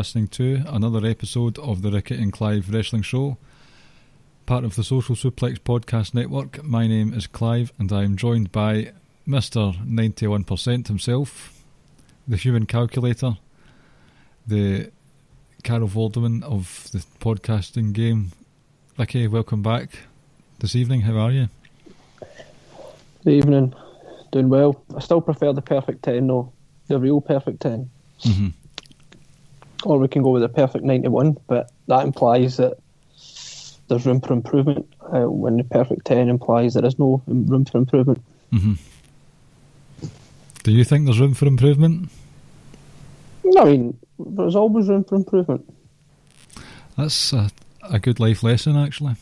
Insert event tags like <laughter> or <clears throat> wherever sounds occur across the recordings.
Listening to another episode of the Ricky and Clive Wrestling Show, part of the Social Suplex Podcast Network. My name is Clive, and I am joined by Mr. 91% himself, the human calculator, the Carol Vorderman of the podcasting game. Ricky, welcome back this evening. How are you? Good evening. Doing well. I still prefer the perfect 10, though. The real perfect 10. Mm-hmm or we can go with a perfect 91, but that implies that there's room for improvement. Uh, when the perfect 10 implies there is no room for improvement. Mm-hmm. Do you think there's room for improvement? I mean, there's always room for improvement. That's a, a good life lesson, actually.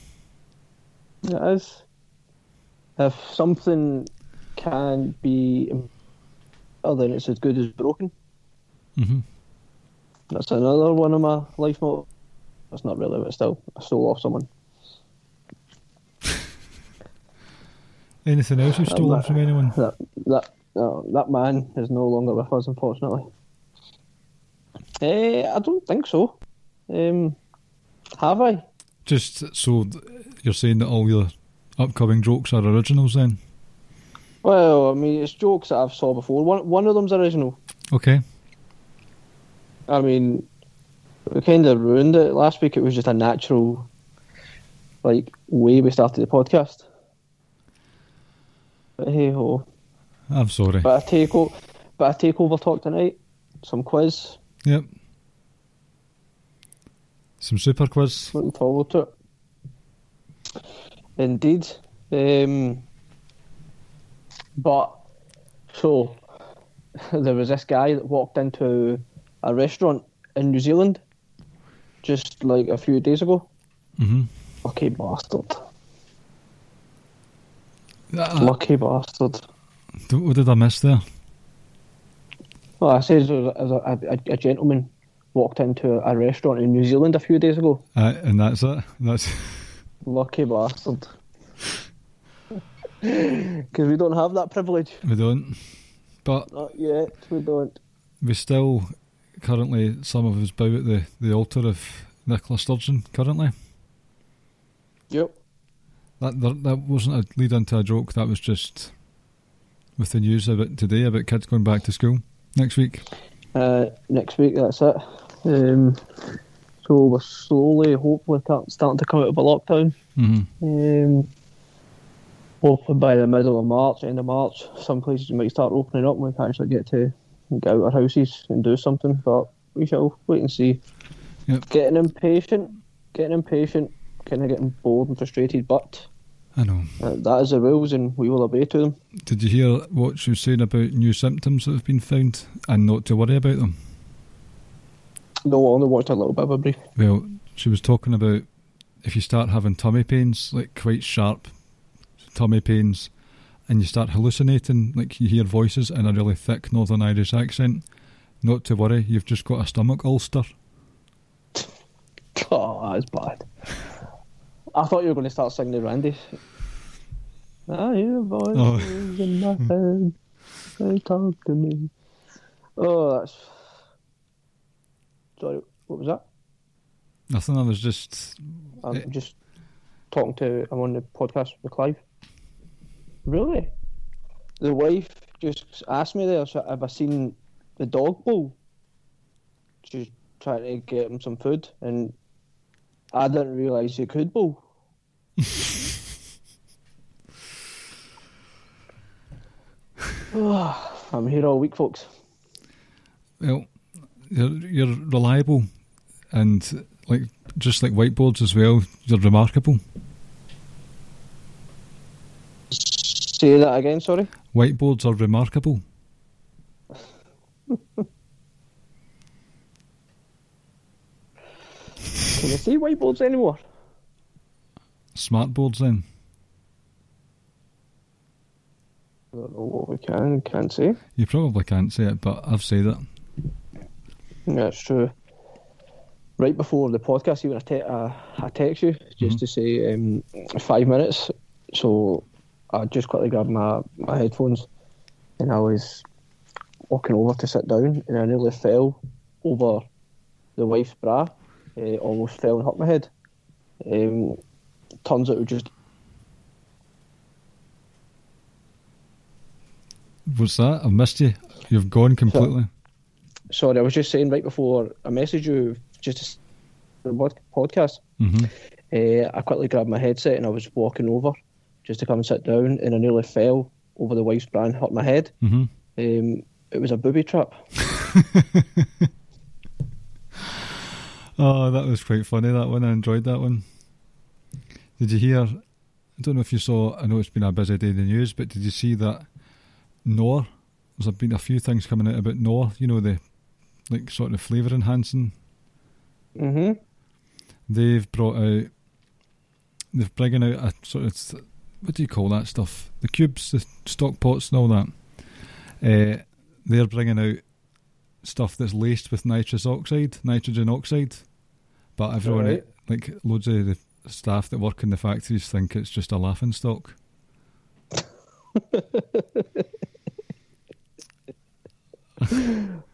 It is. If something can be other than it's as good as broken. Mm-hmm. That's another one of my life mottos. That's not really, but still, I stole off someone. <laughs> Anything else you've stolen from anyone? That that no, that man is no longer with us, unfortunately. Eh, I don't think so. Um, have I? Just so you're saying that all your upcoming jokes are originals, then? Well, I mean, it's jokes that I've saw before. One one of them's original. Okay. I mean, we kind of ruined it last week. It was just a natural, like, way we started the podcast. But hey ho. I'm sorry. But a take but a takeover talk tonight. Some quiz. Yep. Some super quiz. Looking forward to it. Indeed. Um, but so <laughs> there was this guy that walked into a restaurant in New Zealand just like a few days ago. Mm-hmm. Lucky bastard. Uh, Lucky bastard. What did I miss there? Well, I said a, a, a, a gentleman walked into a restaurant in New Zealand a few days ago. Uh, and that's it. That's <laughs> lucky bastard. <laughs> Because we don't have that privilege. We don't. But not yet. We don't. We still currently some of us bow at the, the altar of Nicola Sturgeon currently. Yep. That, that that wasn't a lead into a joke. That was just with the news about today about kids going back to school next week. Uh, next week, that's it. Um, so we're slowly, hopefully, starting to come out of a lockdown. Mm-hmm. Um, hopefully by the middle of March, end of March, some places might start opening up and we can actually get to get out our houses and do something, but we shall wait and see. Yep. Getting impatient, getting impatient, kind of getting bored and frustrated, but I know uh, that is the rules, and we will obey to them. Did you hear what she was saying about new symptoms that have been found and not to worry about them? No, I only watched a little bit of a brief. Well, she was talking about if you start having tummy pains, like quite sharp tummy pains, and you start hallucinating, like you hear voices in a really thick Northern Irish accent, not to worry, you've just got a stomach ulster. <laughs> Oh, that's bad. I thought you were going to start singing the Randy. I hear ah, voices oh. in my head. They talk to me. Oh, that's. Sorry, what was that? Nothing. I was just. I'm it... just talking to. I'm on the podcast with Clive. Really? The wife just asked me there, so have I seen the dog bowl? She's trying to get him some food, and I didn't realise you could bowl. <laughs> <sighs> I'm here all week, folks. Well, you're, you're reliable, and like just like whiteboards as well. You're remarkable. Say that again, sorry. Whiteboards are remarkable. <laughs> Can you see whiteboards anymore? Smartboards then. I don't know what we can can't say. You probably can't say it, but I've said it. Yeah, it's true. Right before the podcast, even I, te- uh, I text you just to say um, five minutes. So I just quickly grabbed my, my headphones and I was walking over to sit down and I nearly fell over the wife's bra. Uh, almost fell and hit my head. Um, turns out it was just What's that? I've missed you. You've gone completely. sorry. I was just saying right before I messaged you just the pod- podcast. hmm Uh, I quickly grabbed my headset and I was walking over just to come and sit down, and I nearly fell over the wife's bra and hurt my head. hmm Um, it was a booby trap. <laughs> Oh, that was quite funny. That one, I enjoyed that one. Did you hear? I don't know if you saw. I know it's been a busy day in the news, but did you see that Knorr? There's been a few things coming out about Knorr. You know the like sort of flavour enhancing. hmm They've brought out. They're bringing out a sort of what do you call that stuff? The cubes, the stock pots, and all that. Uh, they're bringing out stuff that's laced with nitrous oxide, nitrogen oxide, but everyone, Right. like loads of the staff that work in the factories, think it's just a laughing stock.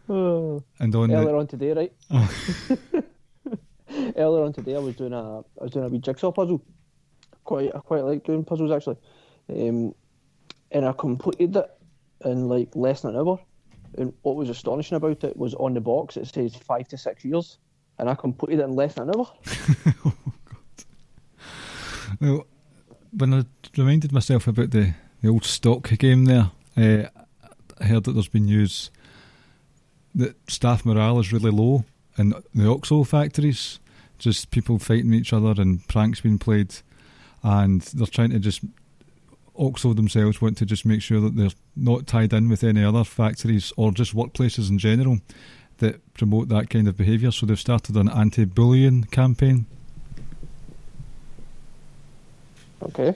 Oh. <laughs> And on the, Earlier on today, right? <laughs> <laughs> Earlier on today, I was doing a I was doing a wee jigsaw puzzle. Quite I quite like doing puzzles actually, um, and I completed it in like less than an hour. And what was astonishing about it was on the box it says five to six years, and I completed it in less than an hour. <laughs> Well, when I reminded myself about the, the old stock game there, uh, I heard that there's been news that staff morale is really low in the OXO factories. Just people fighting each other and pranks being played, and they're trying to just OXO themselves want to just make sure that they're not tied in with any other factories or just workplaces in general that promote that kind of behaviour. So they've started an anti-bullying campaign. Okay.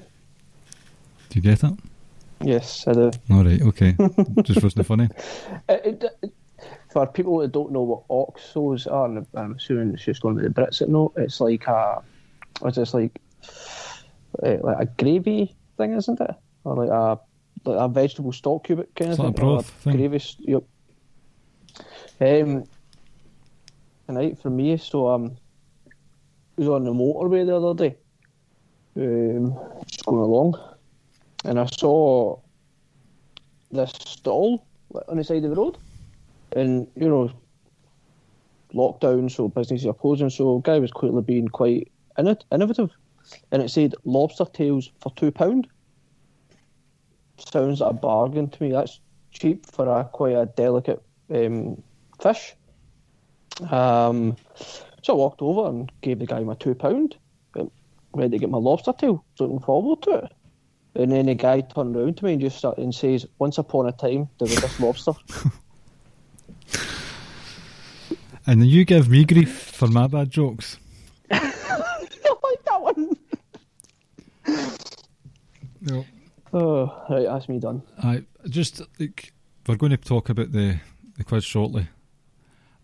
Do you get it? Yes, I do. All right, okay. <laughs> Just wasn't funny. It, it, for people that don't know what oxos are, and I'm assuming it's just going to be the Brits that know, it's like a, what's this like, uh, like a gravy thing, isn't it? Or like a like a vegetable stock cube kind It's of like a thing. or broth thing. Gravy, yep. Um, tonight for me, so um, I was on the motorway the other day, um, just going along, and I saw this stall like, on the side of the road, and you know, lockdown, so businesses are closing, so guy was clearly being quite innovative, and it said lobster tails for two pound. Sounds like a bargain to me. That's cheap for a quite a delicate um, fish. Um, so I walked over and gave the guy my two pound. Ready to get my lobster tail, looking forward to it. And then the guy turned around to me and just started and says, "Once upon a time, there was this lobster." <laughs> And then you give me grief for my bad jokes. I like that one. No. Oh, right, that's me done. I just like we're going to talk about the the quiz shortly,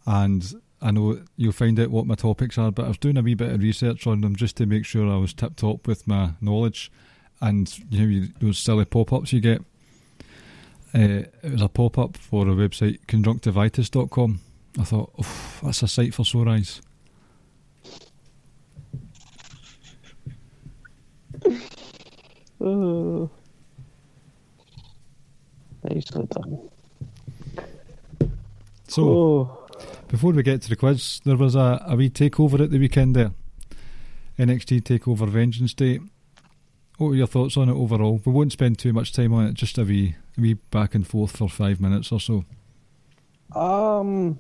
and I know you'll find out what my topics are. But I was doing a wee bit of research on them just to make sure I was tip top with my knowledge. And you know you, those silly pop ups you get. Uh, it was a pop up for a website conjunctivitis.com. I thought, oh, that's a sight for sore eyes. Nicely done. So. Oh, Before we get to the quiz, there was a, a wee takeover at the weekend there. NXT Takeover Vengeance Day. What were your thoughts on it overall? We won't spend too much time on it, just a wee, a wee back and forth for five minutes or so. um,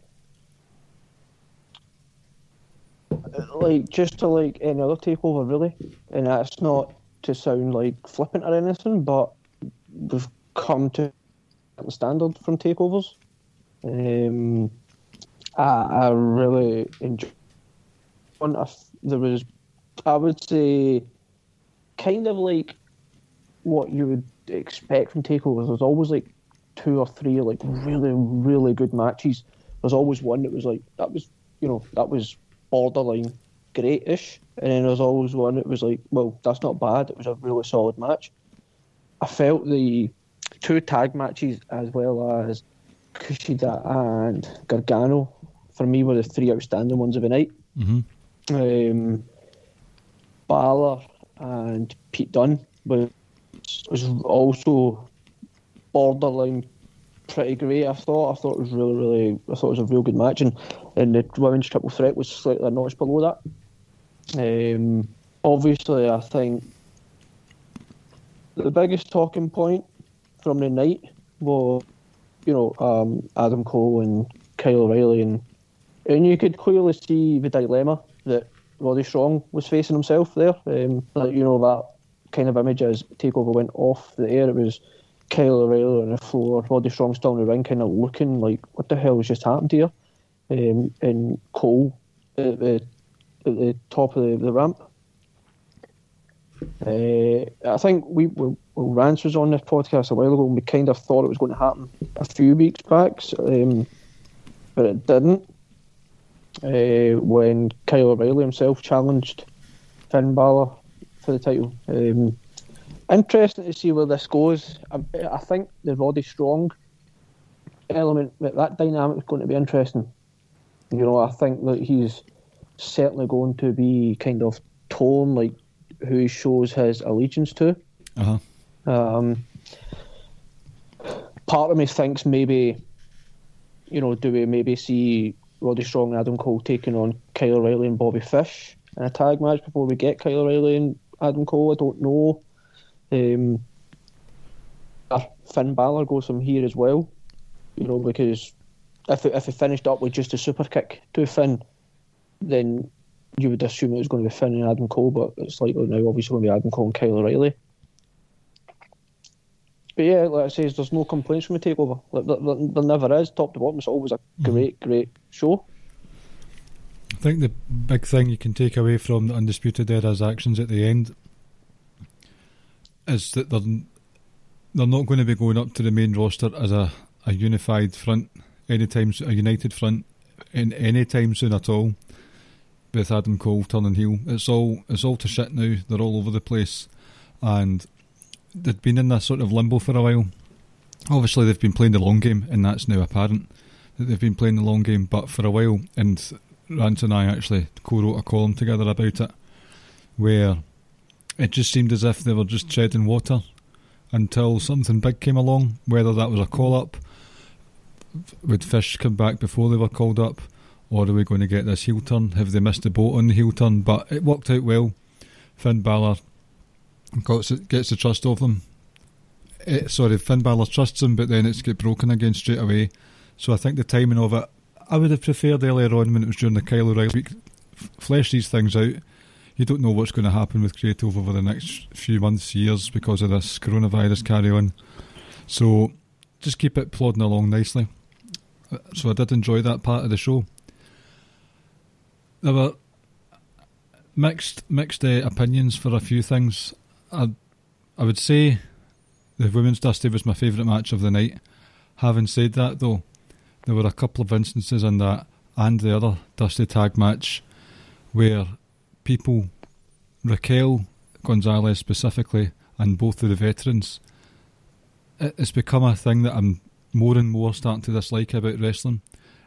like just to like any other takeover really, and that's not to sound like flippant or anything, but we've come to a standard from takeovers. Um, I, I really enjoy. One, there was, I would say, kind of like what you would expect from takeovers. There's always like two or three like really really good matches. There's always one that was like that was you know that was borderline great-ish, and then there's always one that was like well that's not bad. It was a really solid match. I felt the two tag matches as well as Kushida and Gargano for me were the three outstanding ones of the night. hmm Um, Balor and Pete Dunne was, was also borderline pretty great. I thought. I thought it was really, really. I thought it was a real good match, and and the women's triple threat was slightly a notch below that. Um, obviously, I think the biggest talking point from the night was, you know, um, Adam Cole and Kyle O'Reilly, and and you could clearly see the dilemma that Roddy Strong was facing himself there. Um, like, you know that kind of image as Takeover went off the air. It was Kyle O'Reilly on the floor, Roddy Strong still in the ring, kind of looking like, what the hell has just happened here? Um, and Cole at the, at the top of the, the ramp. Uh, I think we, we Rance was on this podcast a while ago, and we kind of thought it was going to happen a few weeks back, um, but it didn't. Uh, when Kyle O'Reilly himself challenged Finn Balor for the title. Um, interesting to see where this goes. I, I think the Roddy Strong element, that dynamic is going to be interesting. You know, I think that he's certainly going to be kind of torn, like who he shows his allegiance to. Uh huh. Um, part of me thinks maybe, you know, do we maybe see Roddy Strong and Adam Cole taking on Kyle O'Reilly and Bobby Fish in a tag match before we get Kyle O'Reilly and Adam Cole? I don't know. Um, Finn Balor goes from here as well, you know, because if it, if it finished up with just a super kick to Finn, then you would assume it was going to be Finn and Adam Cole, but it's likely now obviously going to be Adam Cole and Kyle O'Reilly. But yeah, like I say, there's no complaints from the takeover. Like, there, there, there never is. Top to bottom, it's always a mm-hmm. great, great show. I think the big thing you can take away from the Undisputed Era's actions at the end is that they're they're not going to be going up to the main roster as a, a unified front any anytime a united front in any time soon at all. With Adam Cole turning heel, it's all it's all to shit now. They're all over the place, and they've been in this sort of limbo for a while. Obviously, they've been playing the long game, and that's now apparent that they've been playing the long game. But for a while, and Rance and I actually co-wrote a column together about it, where it just seemed as if they were just treading water until something big came along. Whether that was a call-up, would Fish come back before they were called up, or are we going to get this heel turn? Have they missed the boat on the heel turn? But it worked out well. Finn Balor gets, gets the trust of them. Eh, sorry, Finn Balor trusts him, but then it's get broken again straight away. So I think the timing of it, I would have preferred earlier on when it was during the Kyle O'Reilly week. Flesh these things out. You don't know what's going to happen with creative over the next few months, years because of this coronavirus carry on. So just keep it plodding along nicely. Uh, So I did enjoy that part of the show. There were mixed mixed uh, opinions for a few things. I I would say the women's dusty was my favourite match of the night. Having said that, though, there were a couple of instances in that and the other dusty tag match where people, Raquel Gonzalez specifically, and both of the veterans, it's become a thing that I'm more and more starting to dislike about wrestling.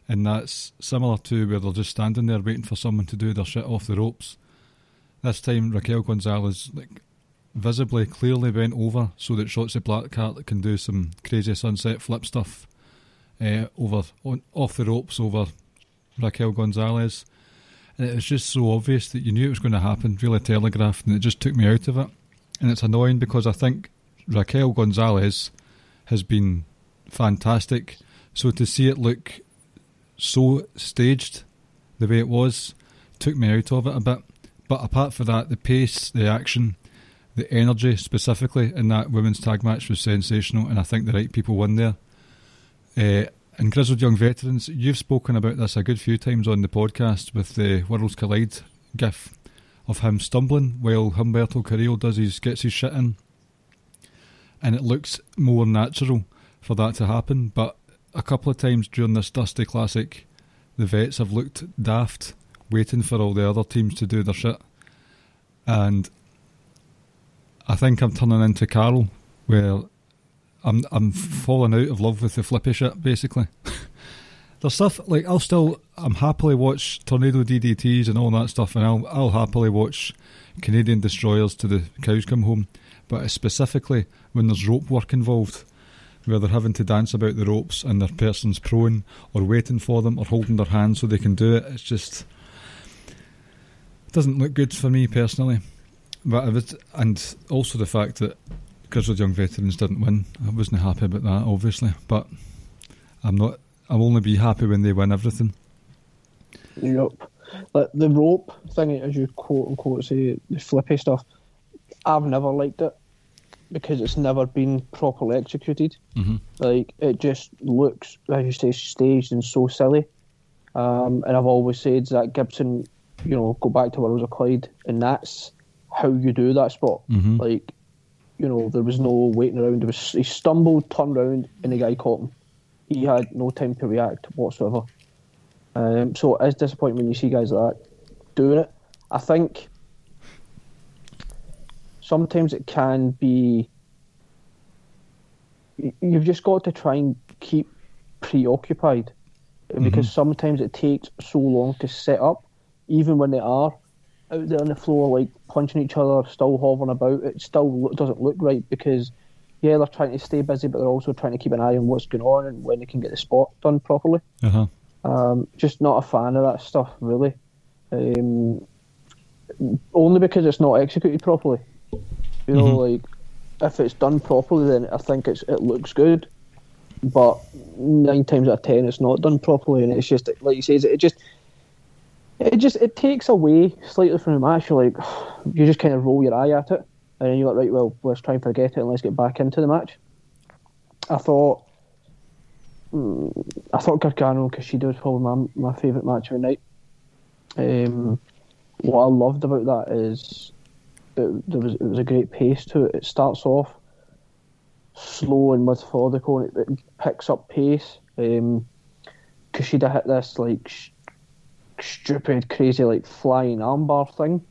And that's similar to where they're just standing there waiting for someone to do their shit off the ropes. This time, Raquel Gonzalez like visibly, clearly bent over so that Shotzi Blackheart can do some crazy sunset flip stuff uh, over on, off the ropes over Raquel Gonzalez. And it was just so obvious that you knew it was going to happen, really telegraphed, and it just took me out of it. And it's annoying because I think Raquel Gonzalez has been fantastic. So to see it look so staged the way it was, took me out of it a bit. But apart from that, the pace, the action, the energy specifically in that women's tag match was sensational, and I think the right people won there. Uh, and Grizzled Young Veterans, you've spoken about this a good few times on the podcast with the Worlds Collide gif of him stumbling while Humberto Carrillo does his gets his shit in, and it looks more natural for that to happen. But a couple of times during this Dusty Classic, the vets have looked daft, waiting for all the other teams to do their shit, and I think I'm turning into Carl, where I'm I'm falling out of love with the flippy shit, basically. <laughs> There's stuff like I'll still I'm happily watch tornado DDTs and all that stuff, and I'll I'll happily watch Canadian destroyers to the cows come home. But specifically when there's rope work involved, where they're having to dance about the ropes and their person's prone or waiting for them or holding their hand so they can do it, it's just it doesn't look good for me personally. But was, and also the fact that Grizzled Young Veterans didn't win, I wasn't happy about that, obviously. But I'm not I'll only be happy when they win everything. Yep. Like the rope thing, as you quote unquote say, the flippy stuff, I've never liked it because it's never been properly executed. Mm-hmm. Like it just looks, as you say, staged and so silly. Um, and I've always said that Gibson, you know, go back to Worlds Collide, and that's how you do that spot. Mm-hmm. Like, you know, there was no waiting around. It was he stumbled, turned around, and the guy caught him he had no time to react whatsoever. Um, so it is disappointing when you see guys like that doing it. I think sometimes it can be. You've just got to try and keep preoccupied mm-hmm. because sometimes it takes so long to set up, even when they are out there on the floor, like punching each other, still hovering about. It still doesn't look right because yeah, they're trying to stay busy, but they're also trying to keep an eye on what's going on and when they can get the spot done properly. Uh-huh. Um, just not a fan of that stuff, really. Um, only because it's not executed properly. You know, mm-hmm. like if it's done properly, then I think it's it looks good. But nine times out of ten, it's not done properly, and it's just like you say, it just it just it takes away slightly from the match. You're like <sighs> you just kind of roll your eye at it and then you're like, right, well, let's try and forget it and let's get back into the match. I thought, mm, I thought Gargano Kushida was probably my, my favourite match of the night. Um, what I loved about that is it, there was it was a great pace to it. It starts off slow and methodical, and it, it picks up pace. Um, Kushida hit this like sh- stupid, crazy, like flying armbar thing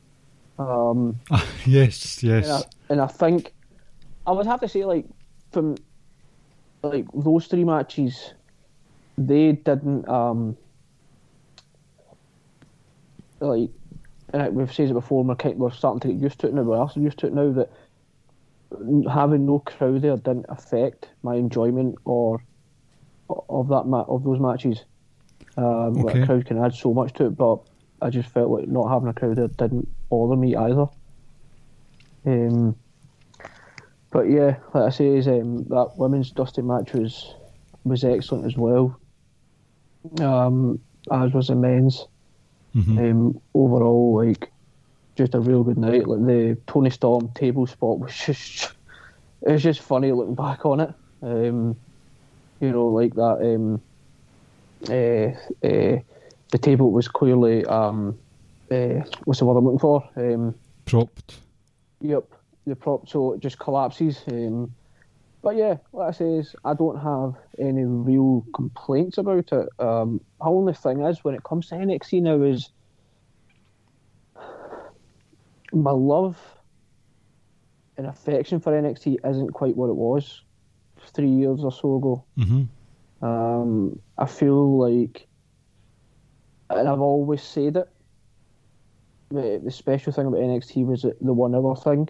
um, <laughs> yes, yes. And I, and I, think I would have to say, like from like those three matches, they didn't um, like. And we've said it before. We're kind, we're starting to get used to it now. We're also used to it now that having no crowd there didn't affect my enjoyment or of that ma- of those matches. Um, okay. A crowd can add so much to it, but I just felt like not having a crowd there didn't bother me either. Um, but yeah, like I say, is, um, that women's dusty match was was excellent as well. Um, as was the men's. Mm-hmm. Um, overall, like just a real good night. Like the Toni Storm table spot was <laughs> just it's just funny looking back on it. Um, you know, like that. Um, uh, uh, the table was clearly um, uh, what's the word I'm looking for? Um, Propped. Yep, the prop so it just collapses. Um, but yeah, what I say is I don't have any real complaints about it. Um, the only thing is when it comes to NXT now is my love and affection for NXT isn't quite what it was three years or so ago. Mm-hmm. Um, I feel like, and I've always said it, the, the special thing about NXT was the one hour thing,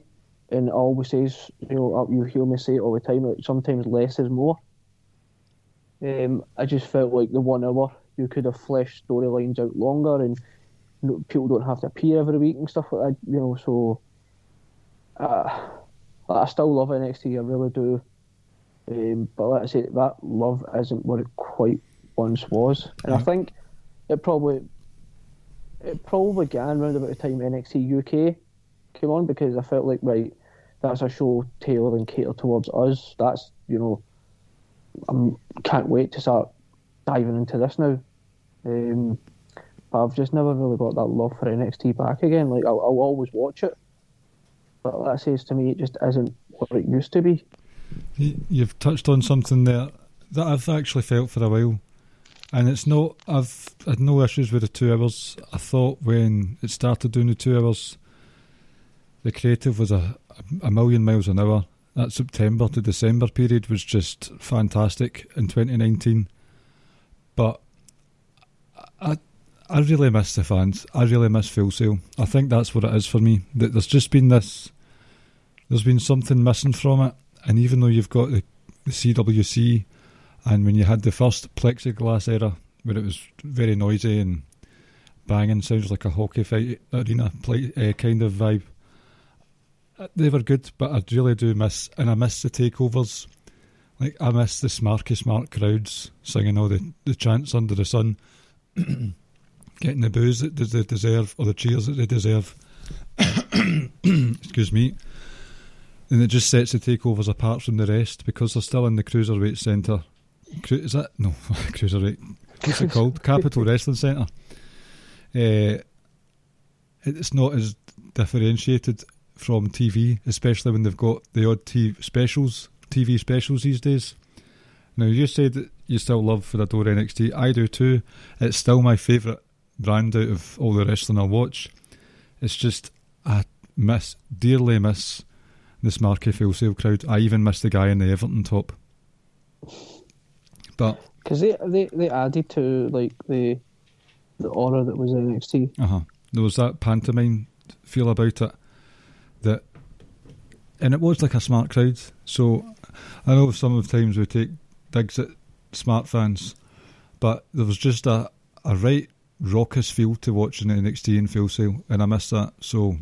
and I always says, you know, you hear me say it all the time, like sometimes less is more. Um, I just felt like the one hour you could have fleshed storylines out longer, and you know, people don't have to appear every week and stuff like that. You know, so uh, I still love NXT, I really do. Um, but like I say, that love isn't what it quite once was, and I think it probably it probably began around about the time NXT UK came on because I felt like right, that's a show tailored and catered towards us. That's you know, I can't wait to start diving into this now. Um, but I've just never really got that love for NXT back again. Like I'll, I'll always watch it, but that says to me it just isn't what it used to be. You've touched on something there that I've actually felt for a while, and it's not. I've had no issues with the two hours. I thought when it started doing the two hours, the creative was a a million miles an hour. That September to December period was just fantastic in 2019. But I, I really miss the fans. I really miss Full Sail. I think that's what it is for me. That there's just been this. There's been something missing from it, and even though you've got the, the CWC, and when you had the first plexiglass era where it was very noisy and banging, sounds like a hockey fight arena play, uh, kind of vibe. They were good, but I really do miss, and I miss the takeovers. Like I miss the smarky smart crowds singing all the, the chants under the sun. <clears throat> getting the booze that they deserve or the cheers that they deserve. <coughs> Excuse me. And it just sets the takeovers apart from the rest because they're still in the cruiserweight centre. Cru- is that no <laughs> cruiserweight? What's it called? Capitol Wrestling Centre. Uh, it's not as differentiated from TV, especially when they've got the odd TV specials, TV specials these days. Now you said that you still love for the door NXT. I do too. It's still my favourite brand out of all the wrestling I watch. It's just I miss dearly miss this Marky Full Sail crowd. I even miss the guy in the Everton top. But because they, they they added to like the the aura that was NXT. Uh huh. There was that pantomime feel about it that, and it was like a smart crowd. So I know some of the times we take digs at smart fans, but there was just a a right raucous feel to watching NXT in Full Sail, and I miss that. So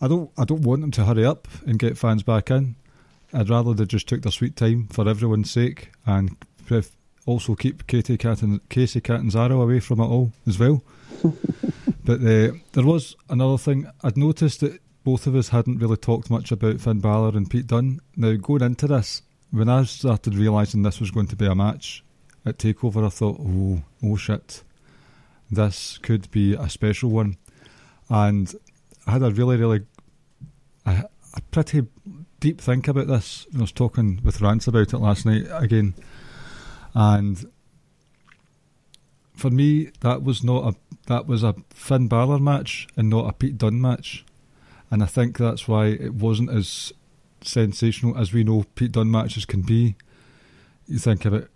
I don't I don't want them to hurry up and get fans back in. I'd rather they just took their sweet time for everyone's sake and also keep Katie Cat and Kacy Catanzaro away from it all as well. <laughs> but uh, there was another thing I'd noticed that both of us hadn't really talked much about Finn Balor and Pete Dunne. Now going into this, when I started realising this was going to be a match at Takeover, I thought, oh, oh shit, this could be a special one. And I had a really, really, a, a pretty deep think about this. I was talking with Rance about it last night again. And for me, that was not a that was a Finn Balor match and not a Pete Dunne match. And I think that's why it wasn't as sensational as we know Pete Dunne matches can be. You think about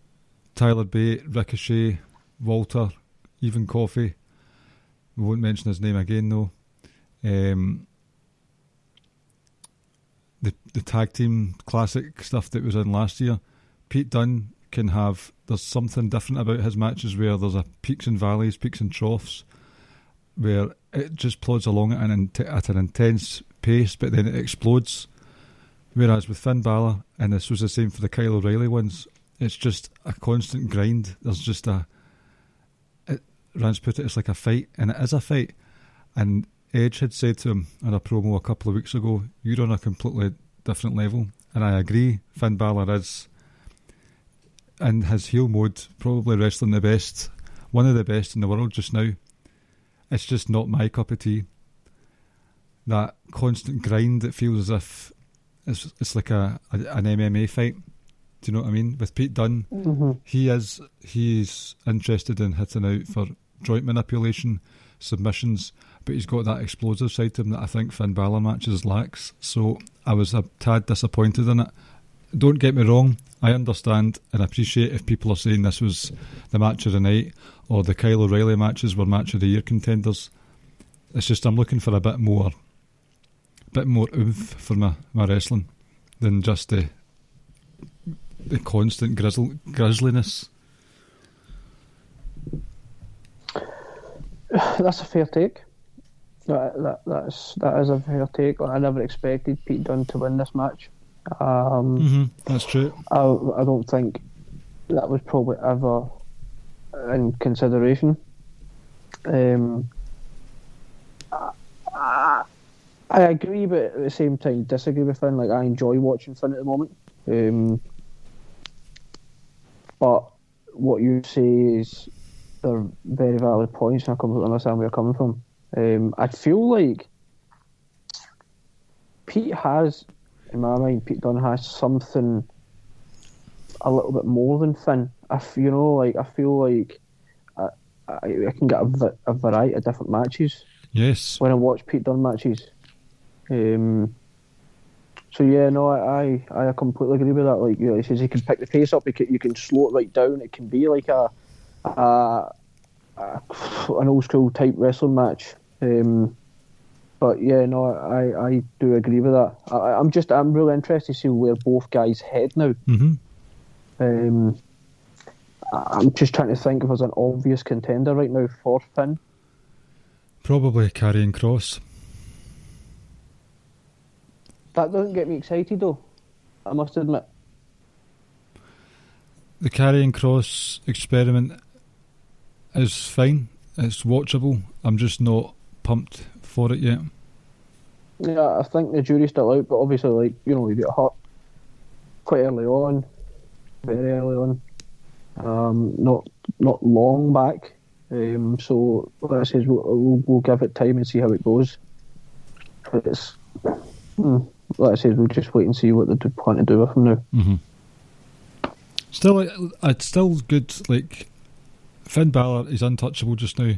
Tyler Bate, Ricochet, Walter, even Coffey. We won't mention his name again though. Um, the the tag team classic stuff that was in last year. Pete Dunne can have there's something different about his matches where there's a peaks and valleys, peaks and troughs, where it just plods along at an, at an intense pace, but then it explodes. Whereas with Finn Balor, and this was the same for the Kyle O'Reilly ones, it's just a constant grind. There's just a It, Rance put it, it's like a fight, and it is a fight. And Edge had said to him in a promo a couple of weeks ago, You're on a completely different level. And I agree, Finn Balor is, in his heel mode, probably wrestling the best, one of the best in the world just now. It's just not my cup of tea. That constant grind that feels as if it's, it's like a, a an MMA fight. Do you know what I mean? With Pete Dunne, mm-hmm. he is he's interested in hitting out for joint manipulation, submissions, but he's got that explosive side to him that I think Finn Balor matches lacks. So I was a tad disappointed in it. Don't get me wrong, I understand and appreciate if people are saying this was the match of the night or the Kyle O'Reilly matches were match of the year contenders. It's just I'm looking for a bit more, a bit more oomph for my, my wrestling than just the the constant grizzle, grisliness. That's a fair take. That, that that's that is a fair take. I never expected Pete Dunne to win this match. Um, mm-hmm, that's true. I I don't think that was probably ever in consideration. Um, I, I, I agree, but at the same time disagree with Finn. Like I enjoy watching Finn at the moment. Um, but what you say is they're very valid points, and I completely understand where you're coming from. Um, I feel like Pete has, in my mind, Pete Dunne has something a little bit more than Finn. I, f- you know, like I feel like I, I, I can get a variety of different matches Yes. when I watch Pete Dunne matches. Um, so yeah, no, I, I I completely agree with that. Like you know, he says, he can pick the pace up. He can, you can slow it right down. It can be like a, a, a an old school type wrestling match. Um, but yeah, no, I, I do agree with that. I, I'm just I'm really interested to see where both guys head now. hmm Um, I'm just trying to think if there's an obvious contender right now for Finn. Probably Karrion Kross. That doesn't get me excited though. I must admit. The Karrion Kross experiment is fine. It's watchable. I'm just not pumped for it yet. Yeah, I think the jury's still out, but obviously, like you know, you get hurt quite early on, very early on. Um, not not long back. Um, so like I says, we'll, we'll, we'll give it time and see how it goes. But it's, hmm, like I says, we'll just wait and see what they do, plan to do with him now. hmm Still, uh, it's still good. Like Finn Balor is untouchable just now.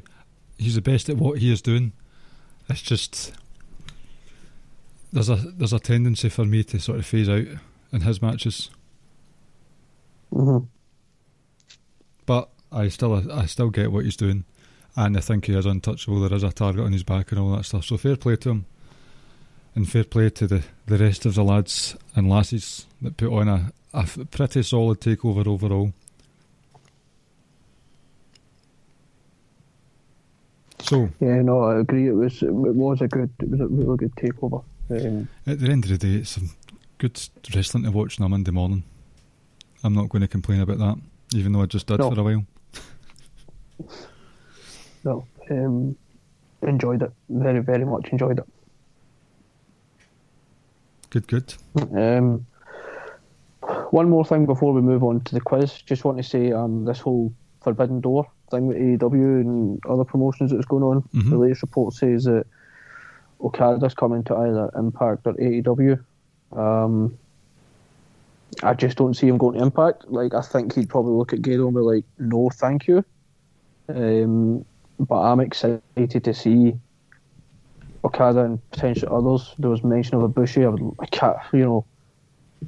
He's the best at what he is doing. It's just there's a there's a tendency for me to sort of phase out in his matches, hmm but I still I still get what he's doing, and I think he is untouchable. There is a target on his back and all that stuff. So fair play to him, and fair play to the the rest of the lads and lasses that put on a, a pretty solid takeover overall. So Yeah, no, I agree. It was it was a good, it was a really good takeover. Um, At the end of the day, it's some good wrestling to watch on a Monday morning. I'm not going to complain about that, even though I just did No. for a while. no, um, enjoyed it very, very much. Enjoyed it. Good, good. Um, one more thing before we move on to the quiz. Just want to say um, this whole Forbidden Door thing with AEW and other promotions that's going on. Mhm. The latest report says that Okada's coming to either Impact or AEW. Um, I just don't see him going to Impact. Like I think he'd probably look at Gato and be like, "No, thank you." Um, but I'm excited to see Okada and potentially others. There was mention of Ibushi. I would, I can't, you know,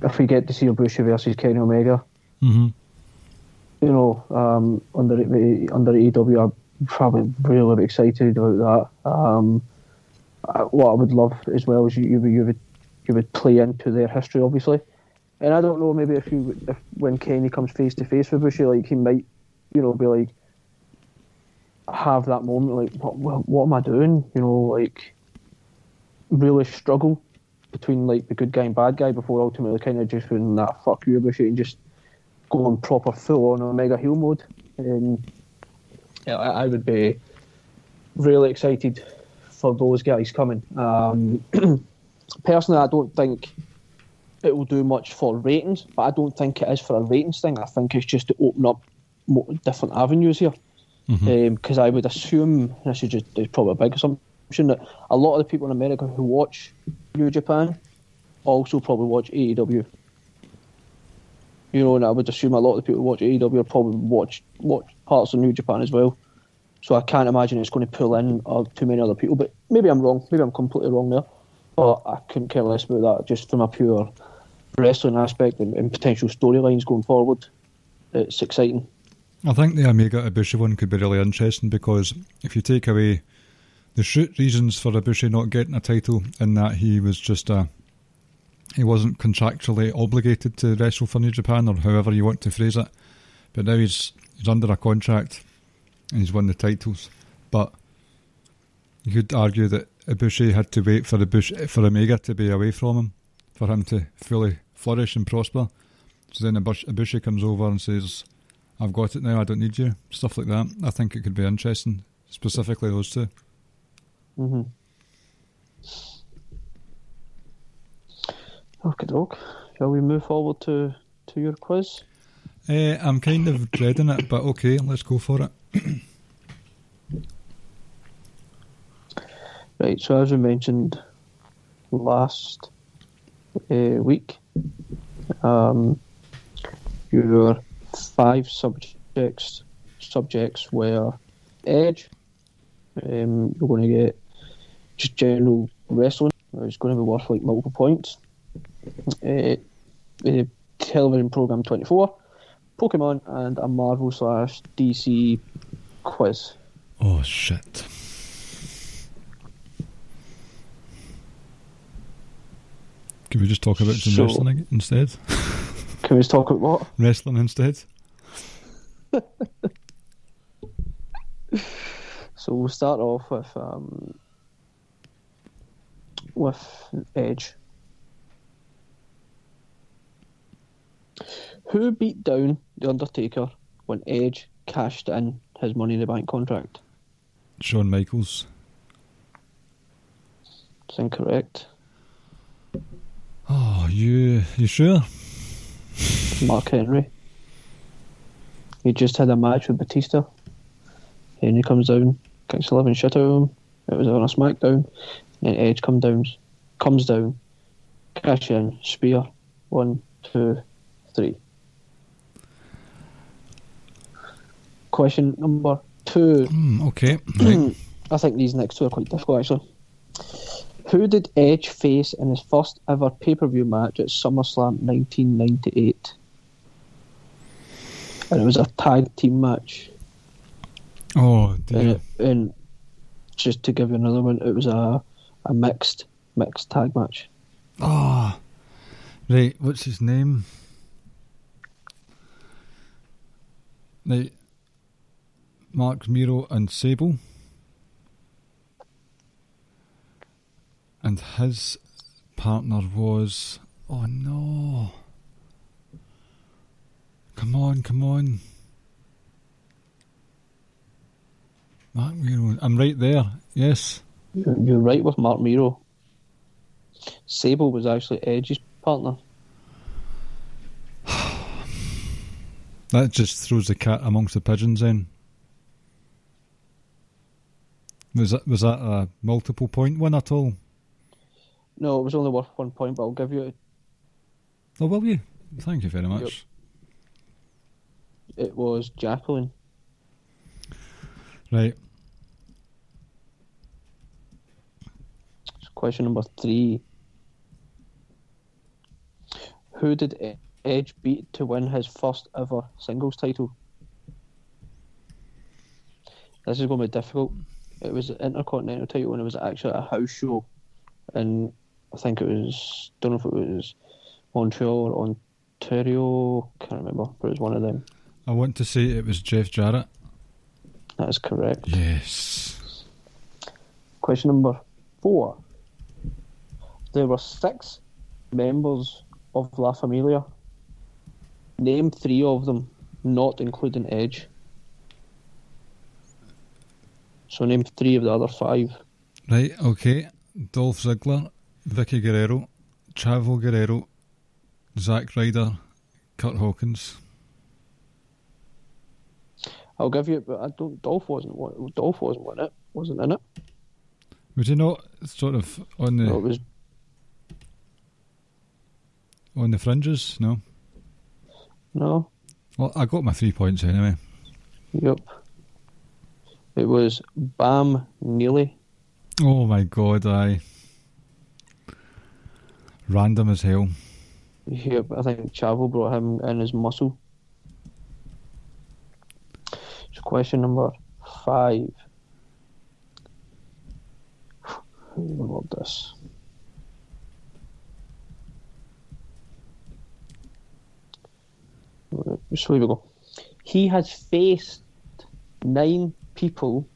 if we get to see Ibushi versus Kenny Omega, hmm you know, um, under under AEW, I'd probably really be excited about that. Um, I- what I would love as well is you, you would you would you would play into their history, obviously. And I don't know, maybe if you if when Kenny comes face to face with Bushi, like he might, you know, be like have that moment, like what what, am I doing? You know, like really struggle between like the good guy and bad guy before ultimately kind of just doing that fuck you Bushi and just going proper full on Omega heel mode. Um, yeah, I, I would be really excited for those guys coming. Um, <clears throat> personally, I don't think it will do much for ratings, but I don't think it is for a ratings thing. I think it's just to open up more different avenues here. Because I would assume, this is just it's probably a big assumption, that a lot of the people in America who watch New Japan also probably watch AEW. You know, and I would assume a lot of the people who watch AEW probably watch watch parts of New Japan as well. So I can't imagine it's going to pull in too many other people. But maybe I'm wrong. Maybe I'm completely wrong there. But I couldn't care less about that. Just from a pure wrestling aspect and, and potential storylines going forward, it's exciting. I think the Omega Ibushi one could be really interesting because if you take away the shoot reasons for Ibushi not getting a title, in that he was just a he wasn't contractually obligated to wrestle for New Japan or however you want to phrase it, but now he's he's under a contract and he's won the titles. But you could argue that Ibushi had to wait for Ibushi, for Omega to be away from him for him to fully flourish and prosper. So then Ibushi, comes over and says, I've got it now, I don't need you. Stuff like that. I think it could be interesting. specifically those two. Mm-hmm. Okay, dog. Shall we move forward to, to your quiz? Uh, I'm kind of dreading it, but okay, let's go for it. <clears throat> Right, so as we mentioned last uh, week, um, your five subjects subjects were edge. Um, you're going to get just general wrestling. It's going to be worth like multiple points. Uh, uh, television program 24, Pokemon, and a Marvel slash DC quiz. Oh shit. Can we just talk about some So- wrestling instead? <laughs> Can we just talk about what? <laughs> wrestling instead? <laughs> So we'll start off with um, with Edge. Who beat down the Undertaker when Edge cashed in his Money in the Bank contract? Shawn Michaels. It's incorrect. Oh, you you sure? Mark Henry. He just had a match with Batista. Henry comes down, kicks the living shit out of him. It was on a SmackDown. And Edge comes down, comes down, cash in, spear. One, two, three. Question number two. Hmm, okay, <clears throat> right. I think these next two are quite difficult actually. Who did Edge face in his first ever pay per view match at SummerSlam 1998? And it was a tag team match. Oh And, it, and just to give you another one, it was a a mixed mixed tag match. Ah, right. What's his name? Right. Marc Mero and Sable. And his partner was. Oh no. Come on, come on. Marc Mero. I'm right there. Yes. You're, right with Marc Mero. Sable was actually Edge's partner. <sighs> That just throws the cat amongst the pigeons then. Was that was that a multiple point one at all? No, it was only worth one point, but I'll give you Oh will you? Thank you very much. it was Jacqueline. Right. So question number three. Who did Edge beat to win his first ever singles title? This is going to be difficult. It was an Intercontinental title and it was actually a house show. And I think it was, don't know if it was Montreal or Ontario, can't remember, but it was one of them. I want to say it was Jeff Jarrett. That is correct. Yes. Question number four. There were six members of La Familia. Name three of them, not including Edge. So name three of the other five. Right, okay. Dolph Ziggler, Vickie Guerrero, Chavo Guerrero, Zack Ryder, Kurt Hawkins. I'll give you, but I don't. Dolph wasn't. Dolph eh? wasn't in it. Wasn't in it. Was he not sort of on the No, was. on the fringes? No. No. Well, I got my three points anyway. Yep. It was Bam Neely. Oh my god, I random as hell. Yep. I think Chavo brought him in as muscle. So question number five. Who wrote this? So here we go. He has faced nine people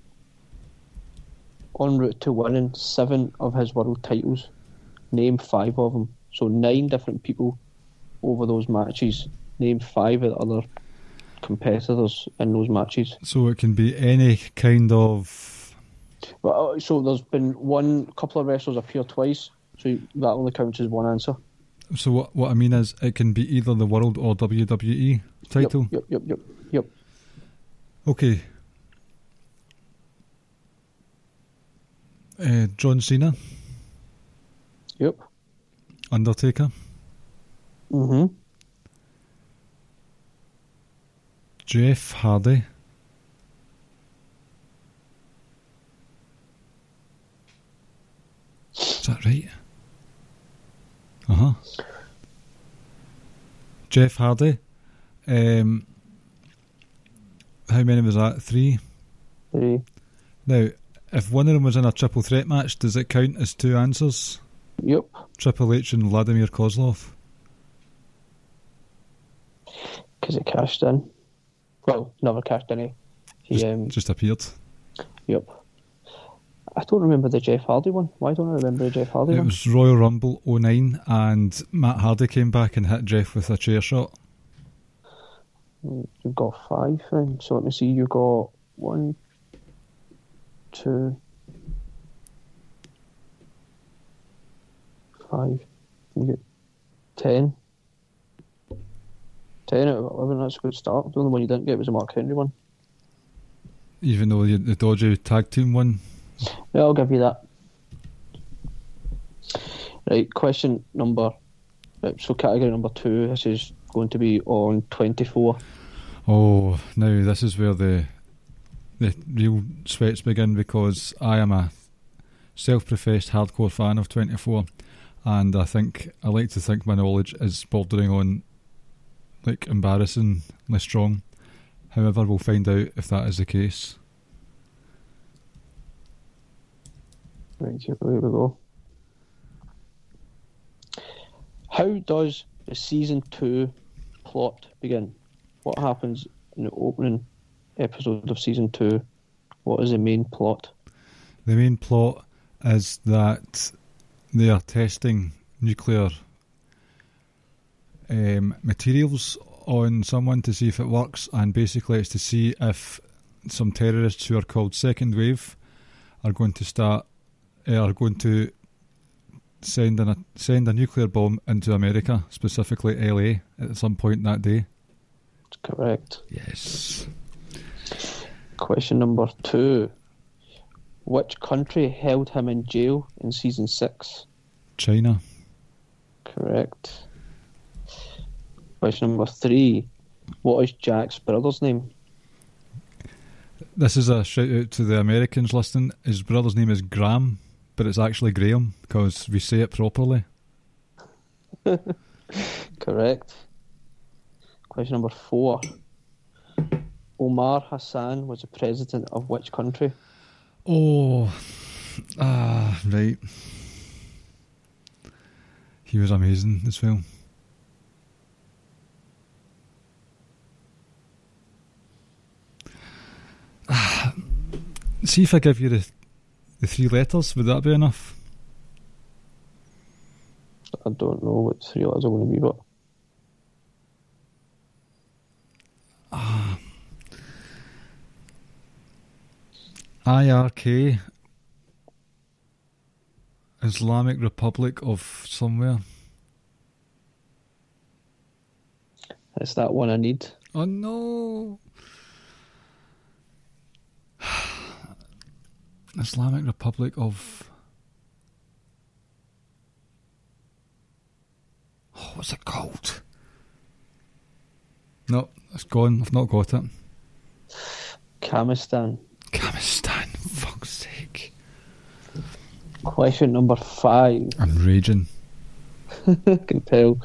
en route to winning seven of his world titles. Name five of them. So nine different people over those matches. Name five of the other competitors in those matches. So it can be any kind of. But uh, so there's been one couple of wrestlers appear twice, so that only counts as one answer. So what what I mean is it can be either the world or WWE title. Yep, yep, yep, yep. Okay. Uh, John Cena, Yep. Undertaker, Mm-hmm. Jeff Hardy, is that right? Uh huh. Jeff Hardy. Um, how many was that? Three. Three. Now, if one of them was in a triple threat match, does it count as two answers? Yep. Triple H and Vladimir Kozlov. Because it cashed in. Well, never cashed in. He, Just, um, just appeared. yep. I don't remember the Jeff Hardy one. Why don't I remember the Jeff Hardy It one? was Royal Rumble 09 and Matt Hardy came back and hit Jeff with a chair shot. You've got five then. So let me see. You've got one, two, five. You get ten. Ten out of eleven. That's a good start. The only one you didn't get was the Mark Henry one. Even though the, the dodgy tag team won. Yeah, I'll give you that. Right, question number. Right, so category number two. This is going to be on twenty-four. Oh, now this is where the the real sweats begin because I am a self-professed hardcore fan of 24 and I think I like to think my knowledge is bordering on like embarrassingly strong. However, we'll find out if that is the case. Right, here we go. How does the season two plot begin? What happens in the opening episode of season two? What is the main plot? The main plot is that they are testing nuclear um, materials on someone to see if it works, and basically it's to see if some terrorists who are called Second Wave are going to start uh, are going to send an, a send a nuclear bomb into America, specifically LA, at some point that day. Correct. Yes. Question number two. Which country held him in jail in season six? China. Correct. Question number three. What is Jack's brother's name? This is a shout out to the Americans listening. His brother's name is Graham, but it's actually Graham because we say it properly. <laughs> Correct. Question number four. Omar Hassan was the president of which country? Oh, ah, right. He was amazing as well. Ah, See if I give you the the three letters. Would that be enough? I don't know what three letters are going to be, but IRK, Islamic Republic of somewhere. it's that one I need. Oh no! Islamic Republic of. Oh, what's it called? No, it's gone. I've not got it. Kamistan. Kamistan, fuck's sake. Question number five. I'm raging. I can tell.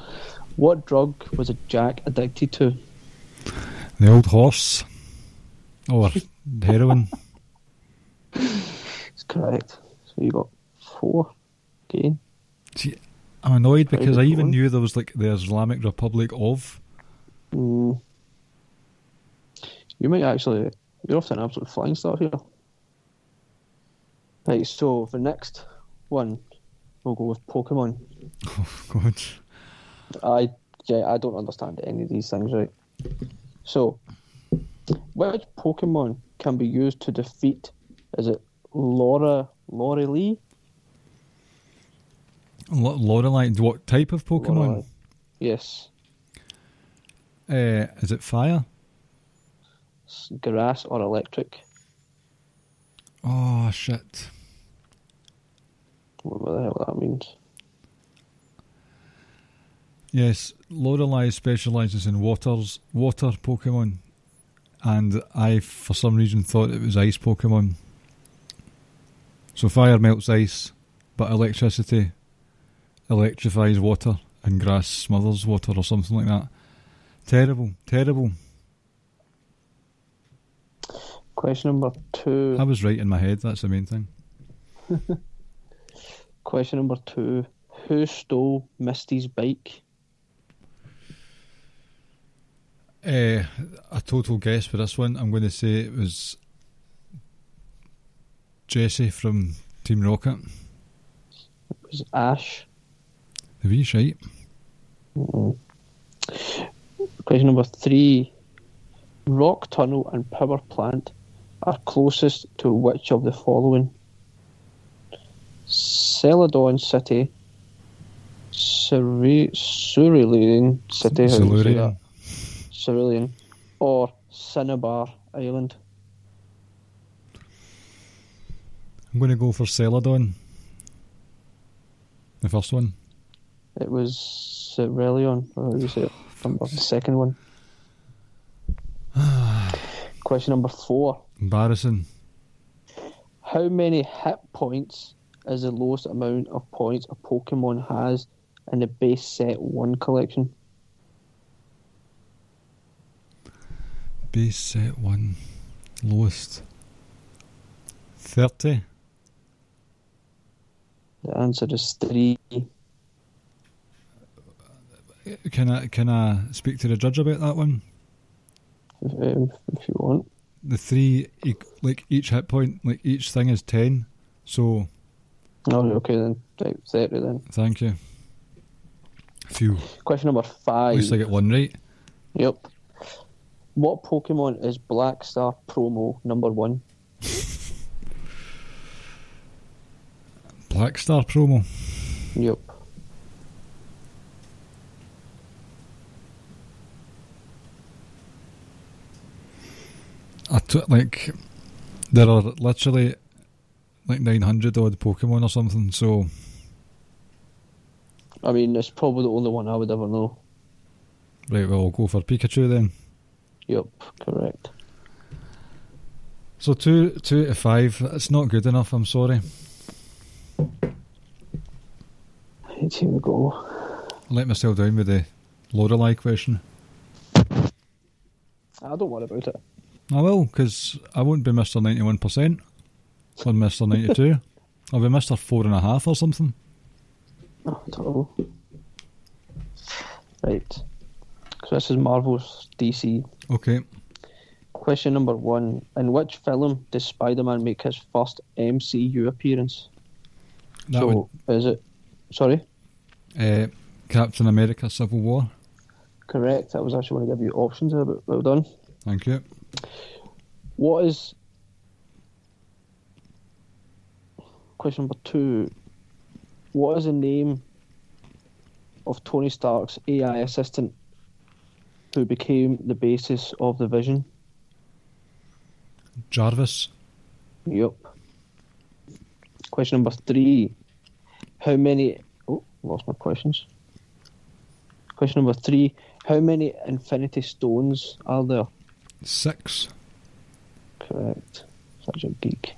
What drug was a Jack addicted to? The old horse. Or heroin. <laughs> It's correct. So you got four. Okay. See, I'm annoyed because I even going. knew there was like the Islamic Republic of. Mm. You might actually. You're off to an absolute flying start here. Right, so the next one, we'll go with Pokemon. <laughs> Oh, God. I yeah, I don't understand any of these things, right? So, Which Pokemon can be used to defeat? Is it Laura Lorelei? Lee? L- Lorelei, what type of Pokemon? Lorelei. Yes. Uh, is it fire? Grass or electric? Oh shit! What the hell that means? Yes, Lorelei specialises in waters, water Pokemon, and I, for some reason, thought it was ice Pokemon. So fire melts ice, but electricity electrifies water, and grass smothers water, or something like that. Terrible, terrible. Question number two. I was right in my head. That's the main thing. <laughs> Question number two. Who stole Misty's bike? Uh, a total guess for this one. I'm going to say it was Jessie from Team Rocket. It was Ash. The wee shite. Mm. Question number three. Rock tunnel and power plant are closest to which of the following? Celadon City, Cere- Cerulean City, how do you say that? Silurian. Cerulean, or Cinnabar Island. I'm going to go for Celadon. The first one. It was Cerulean, or how do you say it? <sighs> Number, the second one. <sighs> Question number four. Embarrassing. How many hit points is the lowest amount of points a Pokemon has in the base set 1 collection? Base set one. Lowest. 30. The answer is 3. Can I can I speak to the judge about that one? If, um, if you want. The three, like each hit point, like each thing is 10. So, Oh, okay then. Right, 30 then. thank you. Phew. Question number At 5. least I get one right. Yep. What Pokemon is Black Star promo number 1? <laughs> Black Star promo. Yep. I took like there are literally like 900 odd Pokemon or something. So I mean, it's probably the only one I would ever know. right, well, I'll go for Pikachu then. Yep, correct. So two two to five. It's not good enough. I'm sorry. Right, here we go. I let myself down with the Lorelei question. I don't worry about it. I will, because I won't be Mr. 91% or Mr. 92. I'll missed Mr. 4.5 or something. I don't know. Right. So this is Marvel's DC. Okay. Question number one. In which film does Spider Man make his first MCU appearance? That so is it sorry? uh, Captain America Civil War. Correct. I was actually going to give you options there, but well done. Thank you. What is question number two? What is the name of Tony Stark's AI assistant who became the basis of the Vision? Jarvis. Yep. Question number three. How many oh lost my questions. Question number three. How many infinity stones are there? Six. Correct. Such a geek.